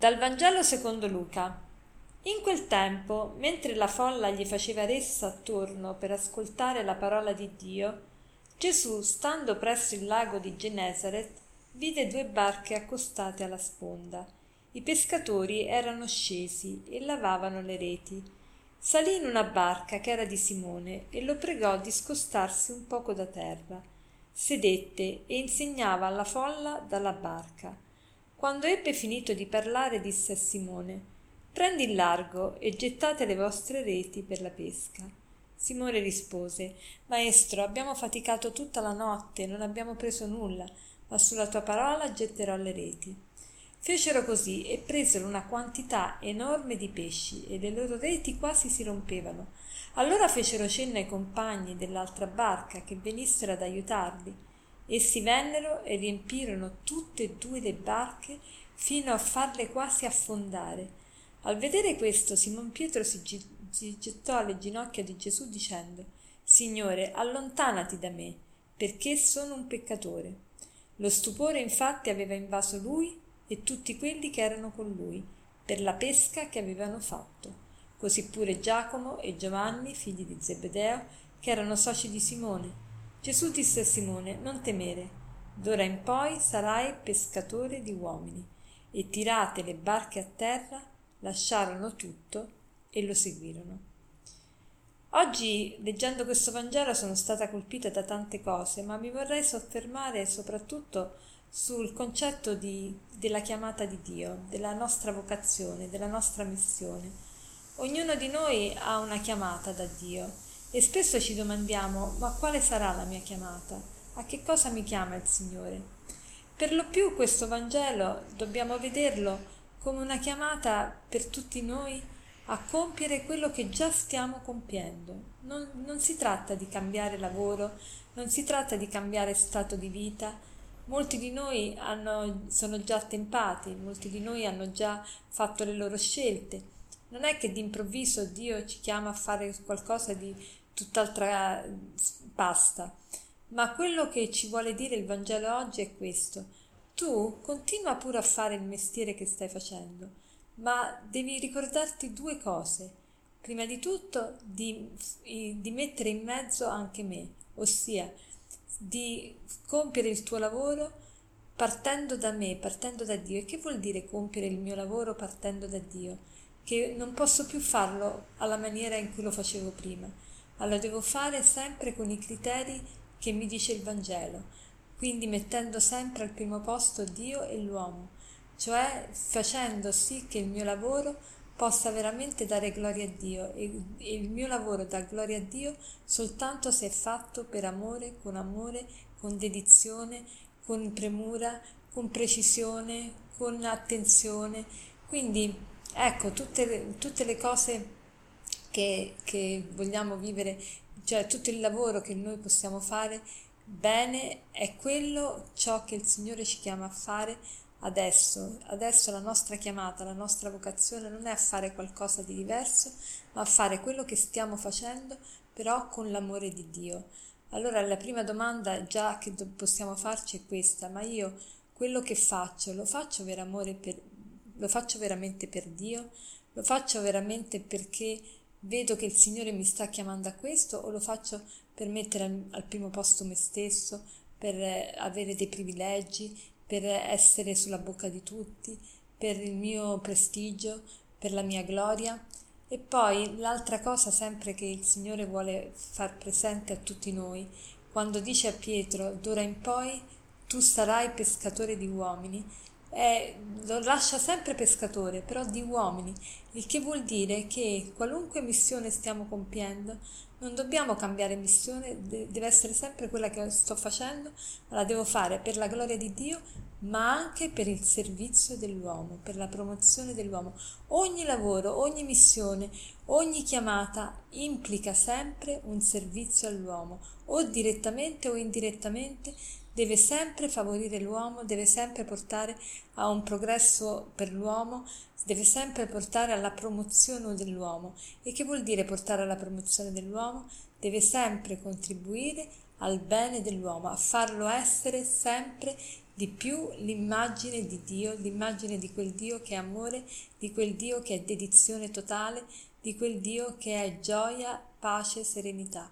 Dal Vangelo secondo Luca. In quel tempo, mentre la folla gli faceva ressa attorno per ascoltare la parola di Dio, Gesù, stando presso il lago di Genesaret, vide due barche accostate alla sponda. I pescatori erano scesi e lavavano le reti. Salì in una barca che era di Simone e lo pregò di scostarsi un poco da terra. Sedette e insegnava alla folla dalla barca. Quando ebbe finito di parlare disse a Simone Prendi il largo e gettate le vostre reti per la pesca. Simone rispose Maestro, abbiamo faticato tutta la notte, non abbiamo preso nulla, ma sulla tua parola getterò le reti. Fecero così e presero una quantità enorme di pesci e le loro reti quasi si rompevano. Allora fecero cenno ai compagni dell'altra barca che venissero ad aiutarli Essi vennero e riempirono tutte e due le barche fino a farle quasi affondare. Al vedere questo, Simon Pietro si, gi- si gettò alle ginocchia di Gesù dicendo Signore, allontanati da me, perché sono un peccatore. Lo stupore infatti aveva invaso lui e tutti quelli che erano con lui, per la pesca che avevano fatto. Così pure Giacomo e Giovanni, figli di Zebedeo, che erano soci di Simone Gesù disse a Simone, non temere, d'ora in poi sarai pescatore di uomini. E tirate le barche a terra, lasciarono tutto e lo seguirono. Oggi, leggendo questo Vangelo, sono stata colpita da tante cose, ma mi vorrei soffermare soprattutto sul concetto di, della chiamata di Dio, della nostra vocazione, della nostra missione. Ognuno di noi ha una chiamata da Dio e spesso ci domandiamo, ma quale sarà la mia chiamata? A che cosa mi chiama il Signore? Per lo più questo Vangelo dobbiamo vederlo come una chiamata per tutti noi a compiere quello che già stiamo compiendo. Non, non si tratta di cambiare lavoro, non si tratta di cambiare stato di vita. Molti di noi hanno, sono già attempati, molti di noi hanno già fatto le loro scelte. Non è che d'improvviso Dio ci chiama a fare qualcosa di tutt'altra pasta. Ma quello che ci vuole dire il Vangelo oggi è questo. Tu continua pure a fare il mestiere che stai facendo, ma devi ricordarti due cose. Prima di tutto di, di mettere in mezzo anche me, ossia di compiere il tuo lavoro partendo da me, partendo da Dio. E che vuol dire compiere il mio lavoro partendo da Dio? Che non posso più farlo alla maniera in cui lo facevo prima allora devo fare sempre con i criteri che mi dice il Vangelo, quindi mettendo sempre al primo posto Dio e l'uomo, cioè facendo sì che il mio lavoro possa veramente dare gloria a Dio e, il mio lavoro dà gloria a Dio soltanto se è fatto per amore, con amore, con dedizione, con premura, con precisione, con attenzione. Quindi ecco tutte, tutte le cose che, che vogliamo vivere, cioè tutto il lavoro che noi possiamo fare bene è quello ciò che il Signore ci chiama a fare adesso. Adesso la nostra chiamata, la nostra vocazione non è a fare qualcosa di diverso, ma a fare quello che stiamo facendo, però con l'amore di Dio. Allora la prima domanda già che possiamo farci è questa, ma io quello che faccio lo faccio, per, lo faccio veramente per Dio? Lo faccio veramente perché vedo che il Signore mi sta chiamando a questo o lo faccio per mettere al, al primo posto me stesso, per eh, avere dei privilegi, per essere sulla bocca di tutti, per il mio prestigio, per la mia gloria. E poi l'altra cosa sempre che il Signore vuole far presente a tutti noi, quando dice a Pietro, d'ora in poi tu sarai pescatore di uomini, è, lo lascia sempre pescatore, però di uomini, il che vuol dire che qualunque missione stiamo compiendo, non dobbiamo cambiare missione, deve essere sempre quella che sto facendo, ma la devo fare per la gloria di Dio, ma anche per il servizio dell'uomo, per la promozione dell'uomo. Ogni lavoro, ogni missione, ogni chiamata implica sempre un servizio all'uomo, o direttamente o indirettamente deve sempre favorire l'uomo, deve sempre portare a un progresso per l'uomo, deve sempre portare alla promozione dell'uomo. E che vuol dire portare alla promozione dell'uomo? Deve sempre contribuire al bene dell'uomo, a farlo essere sempre di più l'immagine di Dio, l'immagine di quel Dio che è amore, di quel Dio che è dedizione totale, di quel Dio che è gioia, pace, serenità.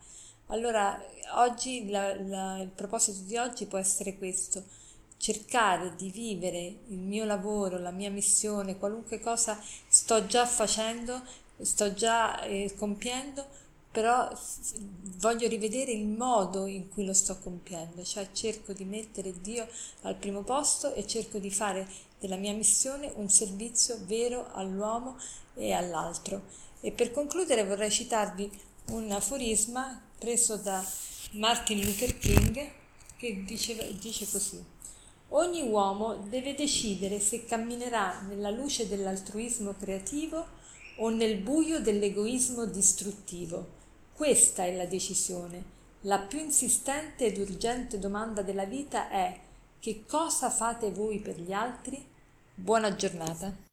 Allora, oggi la, la, il proposito di oggi può essere questo, cercare di vivere il mio lavoro, la mia missione, qualunque cosa sto già facendo, sto già eh, compiendo, però voglio rivedere il modo in cui lo sto compiendo, cioè cerco di mettere Dio al primo posto e cerco di fare della mia missione un servizio vero all'uomo e all'altro. E per concludere vorrei citarvi un aforisma preso da Martin Luther King che dice, dice così. Ogni uomo deve decidere se camminerà nella luce dell'altruismo creativo o nel buio dell'egoismo distruttivo. Questa è la decisione. La più insistente ed urgente domanda della vita è che cosa fate voi per gli altri? Buona giornata.